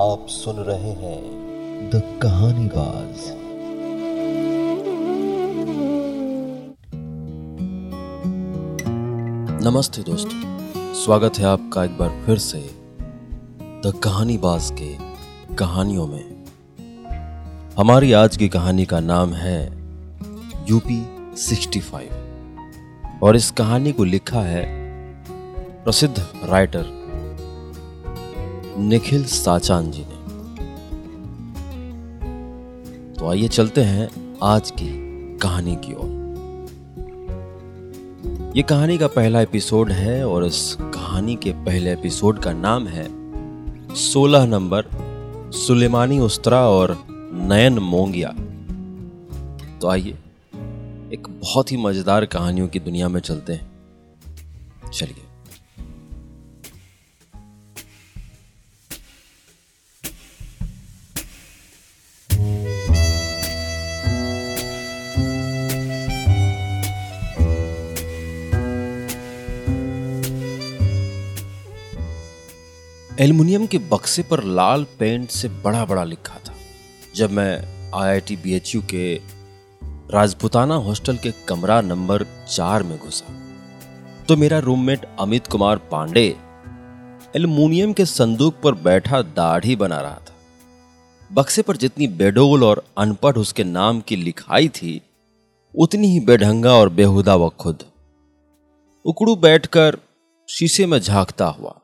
आप सुन रहे हैं द कहानी बाज। नमस्ते दोस्तों, स्वागत है आपका एक बार फिर से द कहानी बाज के कहानियों में। हमारी आज की कहानी का नाम है यूपी 65 और इस कहानी को लिखा है प्रसिद्ध राइटर निखिल साचान जी ने। तो आइए चलते हैं आज की कहानी की ओर। ये कहानी का पहला एपिसोड है और इस कहानी के पहले एपिसोड का नाम है 16 नंबर सुलेमानी उस्तरा और नयन मोंगिया। तो आइए एक बहुत ही मज़ेदार कहानियों की दुनिया में चलते हैं। चलिए। एल्युमिनियम के बक्से पर लाल पेंट से बड़ा बड़ा लिखा था। जब मैं आईआईटी बीएचयू के राजपुताना हॉस्टल के कमरा नंबर चार में घुसा तो मेरा रूममेट अमित कुमार पांडे एल्युमिनियम के संदूक पर बैठा दाढ़ी बना रहा था। बक्से पर जितनी बेडोल और अनपढ़ उसके नाम की लिखाई थी, उतनी ही बेढंगा और बेहुदा व खुद। उकड़ू बैठकर शीशे में झांकता हुआ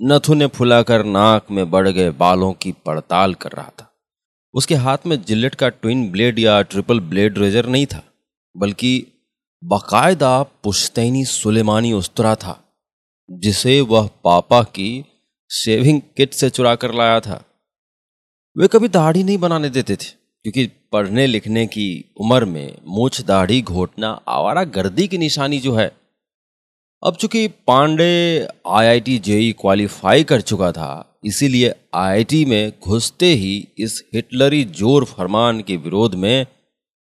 नथुने फुलाकर नाक में बढ़ गए बालों की पड़ताल कर रहा था। उसके हाथ में जिलेट का ट्विन ब्लेड या ट्रिपल ब्लेड रेजर नहीं था, बल्कि बाकायदा पुश्तैनी सुलेमानी उस्तरा था, जिसे वह पापा की शेविंग किट से चुरा कर लाया था। वे कभी दाढ़ी नहीं बनाने देते थे, क्योंकि पढ़ने लिखने की उम्र में मूछ दाढ़ी घोटना, आवारा गर्दी की निशानी जो है अब चूँकि पांडे आईआईटी जेई क्वालिफाई कर चुका था, इसीलिए आईआईटी में घुसते ही इस हिटलरी ज़ोर फरमान के विरोध में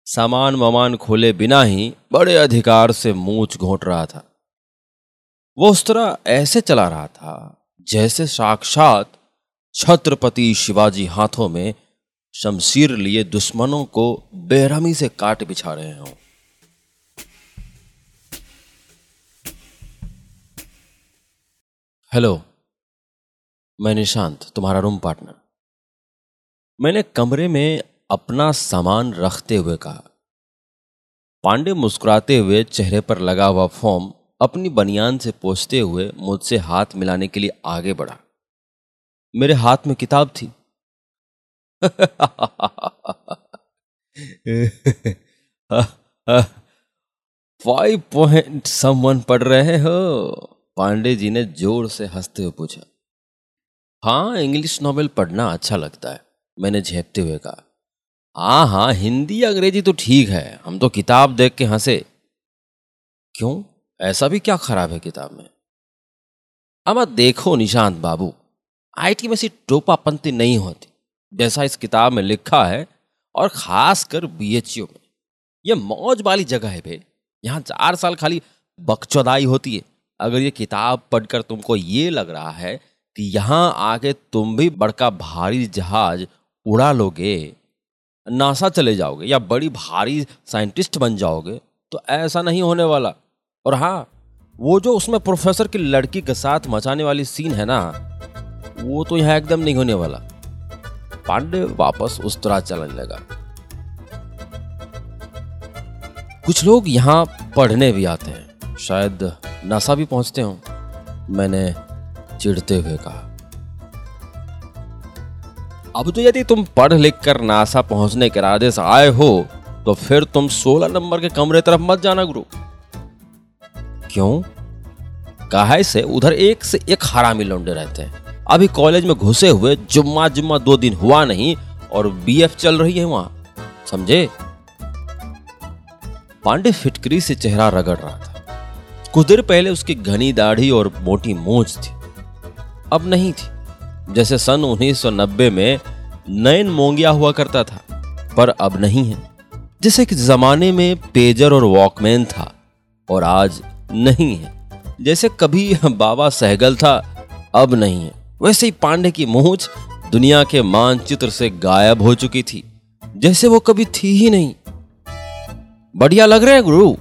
सामान वमान खोले बिना ही बड़े अधिकार से मूछ घोट रहा था। वो उस तरह ऐसे चला रहा था जैसे साक्षात छत्रपति शिवाजी हाथों में शमशीर लिए दुश्मनों को बेरहमी से काट बिछा रहे हों। हेलो, मैं निशांत, तुम्हारा रूम पार्टनर मैंने कमरे में अपना सामान रखते हुए कहा। पांडे मुस्कुराते हुए चेहरे पर लगा हुआ फॉर्म अपनी बनियान से पोछते हुए मुझसे हाथ मिलाने के लिए आगे बढ़ा। मेरे हाथ में किताब थी। फाइव पॉइंट समवन पढ़ रहे हो। पांडे जी ने ज़ोर से हँसते हुए पूछा हाँ इंग्लिश नॉवेल पढ़ना अच्छा लगता है, मैंने झेपते हुए कहा। हाँ हाँ हिंदी, अंग्रेज़ी तो ठीक है, हम तो किताब देख के हंसे। क्यों? ऐसा भी क्या खराब है किताब में? अब देखो निशांत बाबू, आईटी में सी टोपापंती नहीं होती, जैसा इस किताब में लिखा है, और खासकर बीएचयू में। यह मौज वाली जगह है भे यहाँ चार साल खाली बकचौदाई होती है। अगर ये किताब पढ़कर तुमको ये लग रहा है कि यहाँ आके तुम भी बड़का भारी जहाज़ उड़ा लोगे, नासा चले जाओगे या बड़ी भारी साइंटिस्ट बन जाओगे तो ऐसा नहीं होने वाला। और हाँ वो जो उसमें प्रोफेसर की लड़की के साथ मचाने वाली सीन है ना, वो तो यहाँ एकदम नहीं होने वाला। पांडे वापस उस तरह चलने लगा। कुछ लोग यहाँ पढ़ने भी आते हैं, शायद नासा भी पहुँचते हो, मैंने चिढ़ते हुए कहा। अब तो यदि तुम पढ़ लिख कर नासा पहुँचने के इरादे से आए हो तो फिर तुम 16 नंबर के कमरे तरफ़ मत जाना, गुरु। क्यों? कहा से उधर एक से एक हरामी लौंडे रहते हैं। अभी कॉलेज में घुसे हुए जुम्मा जुम्मा दो दिन हुआ नहीं, और बीएफ चल रही है वहाँ, समझे? पांडे फिटकरी से चेहरा रगड़ रहा था। कुछ देर पहले उसकी घनी दाढ़ी और मोटी मूछ थी। अब नहीं थी। जैसे सन 1990 में नयन मोंगिया हुआ करता था, पर अब नहीं है। जैसे कि जमाने में पेजर और वॉकमैन था, और आज नहीं है। जैसे कभी बाबा सहगल था, अब नहीं है। वैसे ही पांडे की मूछ दुनिया के मानचित्र से गायब हो चुकी थी। जैसे वो कभी थी ही नहीं। बढ़िया लग रहे हैं, गुरु।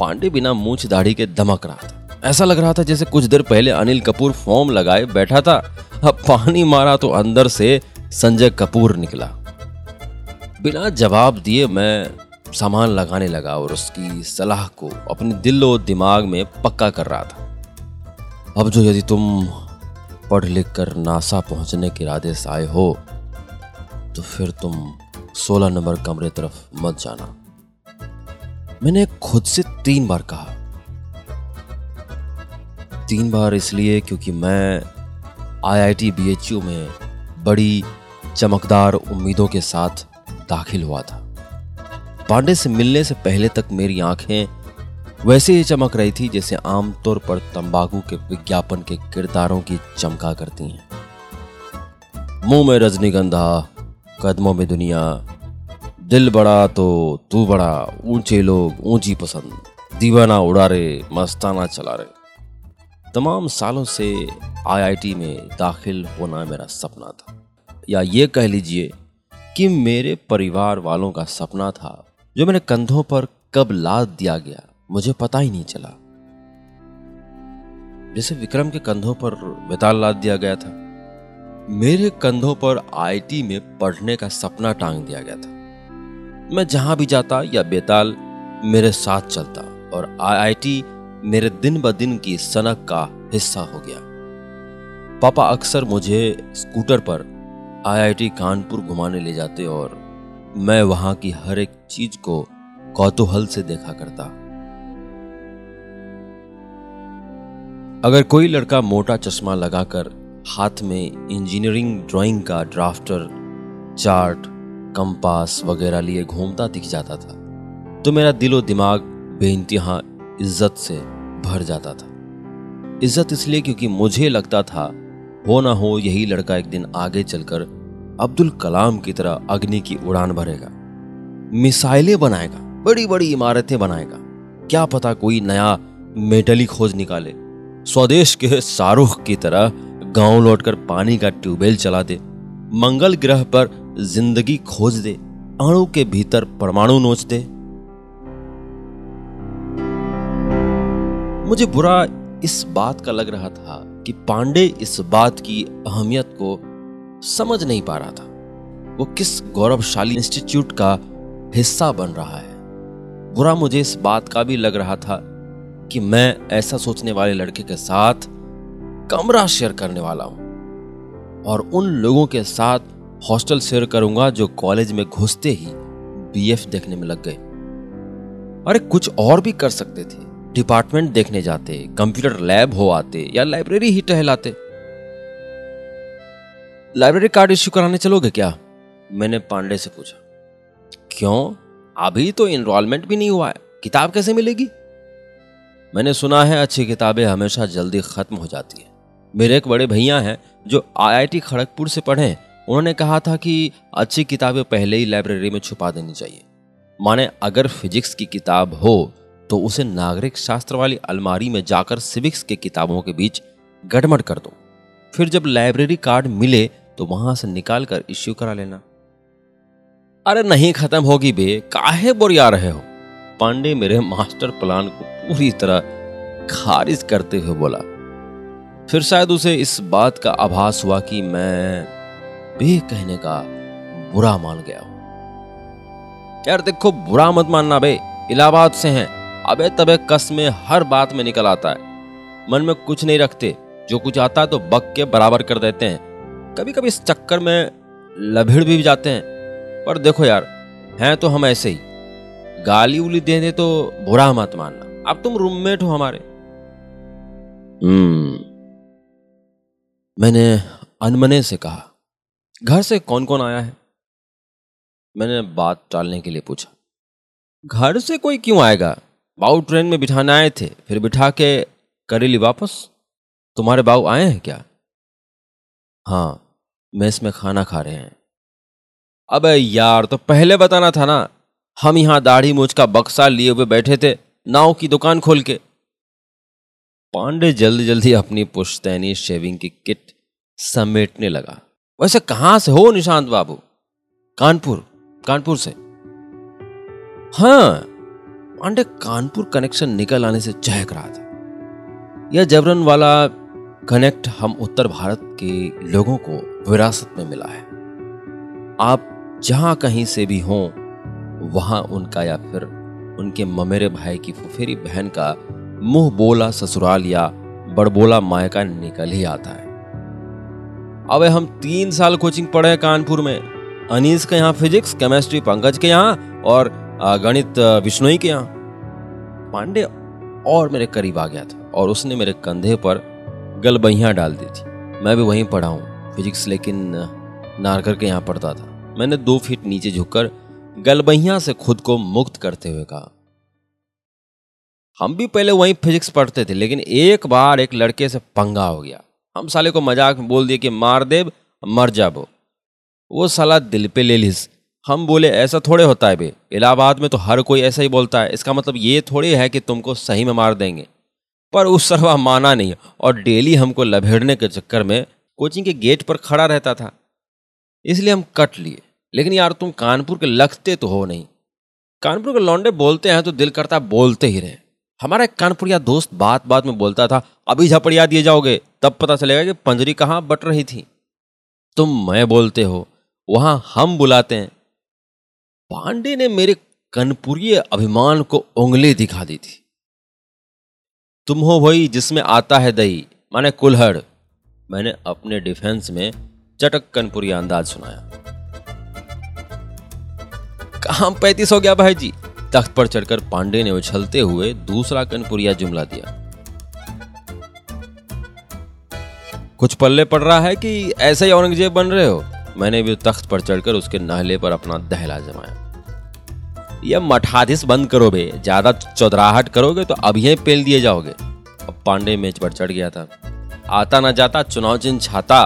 पांडे बिना मूछ दाढ़ी के दमक रहा था। ऐसा लग रहा था जैसे कुछ देर पहले अनिल कपूर फॉर्म लगाए बैठा था। अब पानी मारा तो अंदर से संजय कपूर निकला। बिना जवाब दिए मैं सामान लगाने लगा और उसकी सलाह को अपने दिल और दिमाग में पक्का कर रहा था। अब जो यदि तुम पढ़ लिख कर नासा पहुँचने के इरादे से आए हो तो फिर तुम 16 नंबर कमरे तरफ़ मत जाना। मैंने खुद से तीन बार कहा। तीन बार इसलिए क्योंकि मैं आईआईटी बीएचयू में बड़ी चमकदार उम्मीदों के साथ दाखिल हुआ था। पांडे से मिलने से पहले तक मेरी आँखें वैसे ही चमक रही थी जैसे आमतौर पर तंबाकू के विज्ञापन के किरदारों की चमका करती हैं। मुँह में रजनीगंधा, कदमों में दुनिया दिल बड़ा तो तू बड़ा, ऊँचे लोग ऊँची पसंद। दीवाना उड़ा रहे मस्ताना चला रहे तमाम सालों से आईआईटी में दाखिल होना मेरा सपना था। या ये कह लीजिए कि मेरे परिवार वालों का सपना था, जो मेरे कंधों पर कब लाद दिया गया, मुझे पता ही नहीं चला। जैसे विक्रम के कंधों पर बेताल लाद दिया गया था, मेरे कंधों पर आईटी में पढ़ने का सपना टांग दिया गया था। मैं जहाँ भी जाता या बेताल, मेरे साथ चलता और आईआईटी मेरे दिन ब दिन की सनक का हिस्सा हो गया। पापा अक्सर मुझे स्कूटर पर आईआईटी कानपुर घुमाने ले जाते और मैं वहाँ की हर एक चीज़ को कौतूहल से देखा करता। अगर कोई लड़का मोटा चश्मा लगाकर हाथ में इंजीनियरिंग ड्राइंग का ड्राफ्टर, चार्ट कंपास वगैरह लिए घूमता दिख जाता था तो मेरा दिलो दिमाग बेइंतहा इज़्ज़त से भर जाता था। इज़्ज़त इसलिए क्योंकि मुझे लगता था, हो ना हो यही लड़का एक दिन आगे चलकर अब्दुल कलाम की तरह अग्नि की उड़ान भरेगा, मिसाइलें बनाएगा बड़ी बड़ी इमारतें बनाएगा। क्या पता कोई नया मेटली खोज निकाले, स्वदेश के शाहरुख की तरह गाँव लौटकर पानी का ट्यूबवेल चला दे। मंगल ग्रह पर ज़िंदगी खोज दे, अणु के भीतर परमाणु नोच दे। मुझे बुरा इस बात का लग रहा था कि पांडे इस बात की अहमियत को समझ नहीं पा रहा था। वो किस गौरवशाली इंस्टीट्यूट का हिस्सा बन रहा है? बुरा मुझे इस बात का भी लग रहा था कि मैं ऐसा सोचने वाले लड़के के साथ कमरा शेयर करने वाला हूँ और उन लोगों के साथ हॉस्टल शेयर करूँगा जो कॉलेज में घुसते ही बीएफ देखने में लग गए। अरे, कुछ और भी कर सकते थे। डिपार्टमेंट देखने जाते, कंप्यूटर लैब हो आते या लाइब्रेरी ही टहलाते। लाइब्रेरी कार्ड इश्यू कराने चलोगे क्या? मैंने पांडे से पूछा। क्यों? अभी तो इनरोलमेंट भी नहीं हुआ है। किताब कैसे मिलेगी? मैंने सुना है अच्छी किताबें हमेशा जल्दी खत्म हो जाती है। मेरे एक बड़े भैया हैं जो आईआईटी खड़गपुर से पढ़े उन्होंने कहा था कि अच्छी किताबें पहले ही लाइब्रेरी में छुपा देनी चाहिए। माने अगर फिजिक्स की किताब हो तो उसे नागरिक शास्त्र वाली अलमारी में जाकर सिविक्स के किताबों के बीच गड़मड़ कर दो। फिर जब लाइब्रेरी कार्ड मिले तो वहाँ से निकाल कर इश्यू करा लेना। अरे नहीं खत्म होगी बे, काहे बोरिया रहे हो? पांडे मेरे मास्टर प्लान को पूरी तरह खारिज करते हुए बोला। फिर शायद उसे इस बात का आभास हुआ कि मैं बे कहने का बुरा मान गया हूँ। यार देखो, बुरा मत मानना बे। इलाहाबाद से हैं। अबे तबे कस में हर बात में निकल आता है। मन में कुछ नहीं रखते। जो कुछ आता है तो बक के बराबर कर देते हैं। कभी कभी इस चक्कर में लभिड़ भी जाते हैं। पर देखो यार, हैं तो हम ऐसे ही। गाली उली दे दे तो बुरा मत मानना। अब तुम रूममेट हो हमारे। हम्म। मैंने अनमने से कहा। घर से कौन कौन आया है? मैंने बात टालने के लिए पूछा। घर से कोई क्यों आएगा? बाऊ ट्रेन में बिठाने आए थे, फिर बिठा के करेली वापस? तुम्हारे बाऊ आए हैं क्या? हाँ मेस में खाना खा रहे हैं। अबे यार तो पहले बताना था ना, हम यहाँ दाढ़ी मूछ का बक्सा लिए हुए बैठे थे, नाव की दुकान खोल के। पांडे जल्दी जल्दी अपनी पुश्तैनी शेविंग की किट समेटने लगा। वैसे कहाँ से हो निशांत बाबू? कानपुर कानपुर से। हाँ पांडे कानपुर कनेक्शन निकल आने से चहक रहा था। यह जबरन वाला कनेक्ट हम उत्तर भारत के लोगों को विरासत में मिला है। आप जहाँ कहीं से भी हों, वहाँ उनका या फिर उनके ममेरे भाई की फुफेरी बहन का मुँह बोला ससुराल या बड़बोला मायका निकल ही आता है। अब हम तीन साल कोचिंग पढ़े कानपुर में। अनीस के यहाँ फिजिक्स केमिस्ट्री पंकज के यहाँ और गणित विष्णोई के यहाँ। पांडे और मेरे करीब आ गया था और उसने मेरे कंधे पर गलबहियाँ डाल दी थी। मैं भी वहीं पढ़ा हूँ फिजिक्स लेकिन नारकर के यहाँ पढ़ता था। मैंने दो फीट नीचे झुककर गलबहिया से खुद को मुक्त करते हुए कहा। हम भी पहले वहीं फिजिक्स पढ़ते थे, लेकिन एक बार एक लड़के से पंगा हो गया। हम साले को मज़ाक में बोल दिए कि मार देव मर जाबो वो। साला दिल पे ले लिस। हम बोले, ऐसा थोड़े होता है बे। इलाहाबाद में तो हर कोई ऐसा ही बोलता है। इसका मतलब ये थोड़ी है कि तुमको सही में मार देंगे। पर उस सरवा माना नहीं। और डेली हमको लभेड़ने के चक्कर में कोचिंग के गेट पर खड़ा रहता था। इसलिए हम कट लिए। लेकिन यार, तुम कानपुर के लगते तो हो नहीं। कानपुर के लौंडे बोलते हैं तो दिल करता बोलते ही रहे। हमारा एक कानपुरिया दोस्त बात बात में बोलता था, अभी झपड़िया दिए जाओगे, तब पता चलेगा कि पंजरी कहाँ बट रही थी। तुम मैं बोलते हो, वहाँ हम बुलाते हैं। पांडे ने मेरे कनपुरी अभिमान को उंगली दिखा दी थी। तुम हो वही जिसमें आता है दही, माने कुल्हड़। मैंने अपने डिफेंस में चटक कनपुरी अंदाज सुनाया। कहा पैंतीस हो गया भाई जी तख्त पर चढ़कर पांडे ने उछलते हुए दूसरा कनपुरिया जुमला दिया। कुछ पल्ले पड़ रहा है कि ऐसे ही औरंगज़ेब बन रहे हो? मैंने भी तख्त पर चढ़कर उसके नहले पर अपना दहला जमाया। यह मठाधिस बंद करो बे ज़्यादा चौधराहट करोगे तो यही पेल दिए जाओगे। अब पांडे मेज पर चढ़ गया था। आता ना जाता, चुनाव चिन्ह छाता।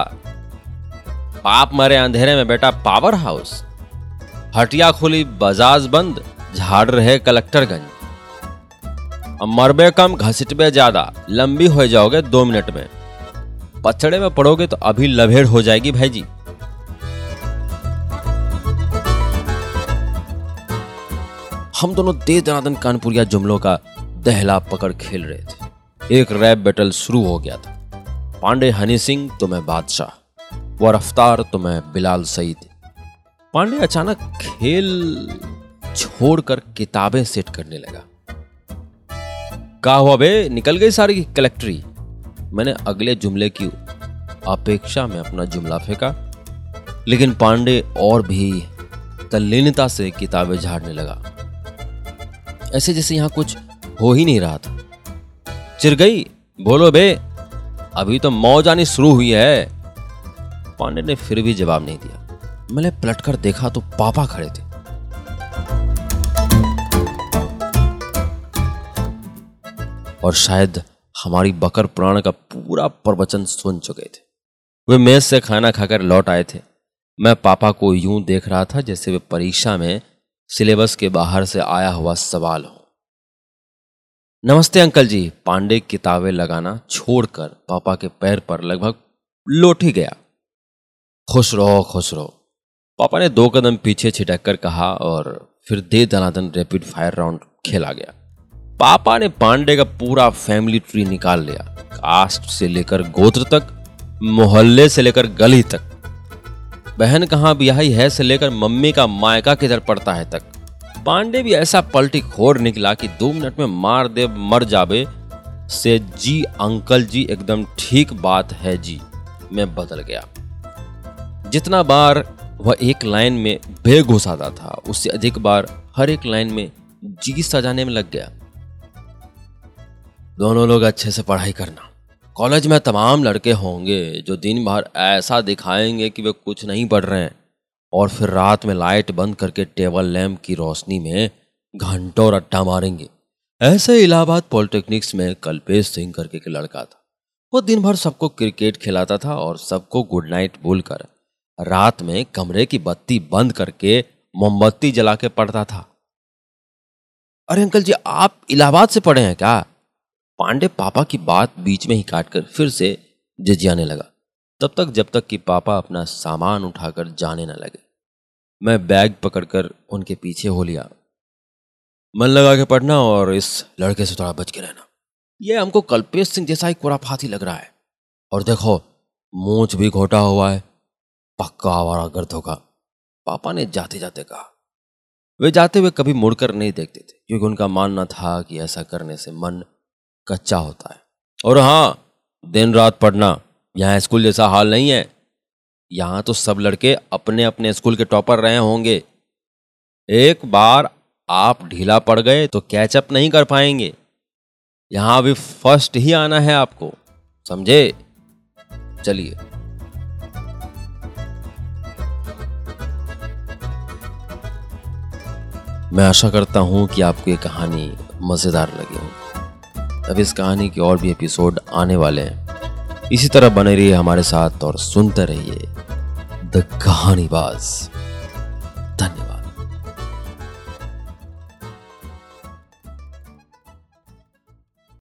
पाप मरे अंधेरे में बेटा पावर हाउस। हटिया खुली बजाज बंद। झाड़ रहे कलेक्टरगंज। मरबे कम घसीटबे ज़्यादा, लंबी हो जाओगे दो मिनट में। पचड़े में पड़ोगे तो अभी लभेड़ हो जाएगी भाई जी हम दोनों दे दनादन कानपुरिया जुमलों का दहला पकड़ खेल रहे थे। एक रैप बैटल शुरू हो गया था। पांडे हनी सिंह तो मैं बादशाह। व रफ्तार तो मैं बिलाल सईद। पांडे अचानक खेल छोड़कर किताबें सेट करने लगा। कहा हुआ बे निकल गई सारी कलेक्टरी। मैंने अगले जुमले की अपेक्षा में अपना जुमला फेंका। लेकिन पांडे और भी तल्लीनता से किताबें झाड़ने लगा। ऐसे जैसे यहाँ कुछ हो ही नहीं रहा था। चिर गई, बोलो बे अभी तो मौज आनी शुरू हुई है। पांडे ने फिर भी जवाब नहीं दिया। मैंने पलटकर देखा तो पापा खड़े थे। और शायद हमारी बकर पुराण का पूरा प्रवचन सुन चुके थे। वे मेज से खाना खाकर लौट आए थे। मैं पापा को यूँ देख रहा था जैसे वे परीक्षा में सिलेबस के बाहर से आया हुआ सवाल हो। नमस्ते अंकल जी, पांडे किताबें लगाना छोड़कर पापा के पैर पर लगभग लोट ही गया। खुश रहो खुश रहो। पापा ने दो कदम पीछे छिटक कर कहा और फिर दे दनादन रैपिड फायर राउंड खेला गया। पापा ने पांडे का पूरा फैमिली ट्री निकाल लिया। कास्ट से लेकर गोत्र तक, मोहल्ले से लेकर गली तक। बहन कहाँ ब्याही है से लेकर मम्मी का मायका किधर पड़ता है तक। पांडे भी ऐसा पलटी खोर निकला कि दो मिनट में मार दे, मर जाबे से जी, अंकल जी, एकदम ठीक बात है जी, मैं बदल गया। जितना बार वह एक लाइन में बेघुस आता था, उससे अधिक बार हर एक लाइन में जी सजाने में लग गया। दोनों लोग अच्छे से पढ़ाई करना। कॉलेज में तमाम लड़के होंगे जो दिन भर ऐसा दिखाएँगे कि वे कुछ नहीं पढ़ रहे हैं। और फिर रात में लाइट बंद करके टेबल लैम्प की रोशनी में घंटों रट्टा मारेंगे। ऐसे इलाहाबाद पॉलिटेक्निक्स में कल्पेश सिंह करके एक लड़का था। वो दिन भर सबको क्रिकेट खिलाता था और सबको गुड नाइट बोलकर रात में कमरे की बत्ती बंद करके मोमबत्ती जला के पढ़ता था। अरे अंकल जी, आप इलाहाबाद से पढ़े हैं क्या? पांडे पापा की बात बीच में ही काटकर फिर से जजियाने लगा। तब तक जब तक कि पापा अपना सामान उठाकर जाने न लगे, मैं बैग पकड़कर उनके पीछे हो लिया। मन लगा के पढ़ना और इस लड़के से थोड़ा बच के रहना। यह हमको कल्पेश सिंह जैसा ही कुराफाती लग रहा है। और देखो, मूछ भी घोटा हुआ है, पक्का आवारा गर्दों का पापा ने जाते जाते कहा। वे जाते हुए कभी मुड़कर नहीं देखते थे, क्योंकि उनका मानना था कि ऐसा करने से मन कच्चा होता है। और हाँ दिन रात पढ़ना, यहाँ स्कूल जैसा हाल नहीं है। यहाँ तो सब लड़के अपने अपने स्कूल के टॉपर रहे होंगे। एक बार आप ढीला पड़ गए तो कैचअप नहीं कर पाएँगे। यहाँ अभी फ़र्स्ट ही आना है आपको, समझे? चलिए। मैं आशा करता हूँ कि आपको ये कहानी मज़ेदार लगी होगी। अब इस कहानी के और भी एपिसोड आने वाले हैं। इसी तरह बने रहिए हमारे साथ और सुनते रहिए द कहानीबाज।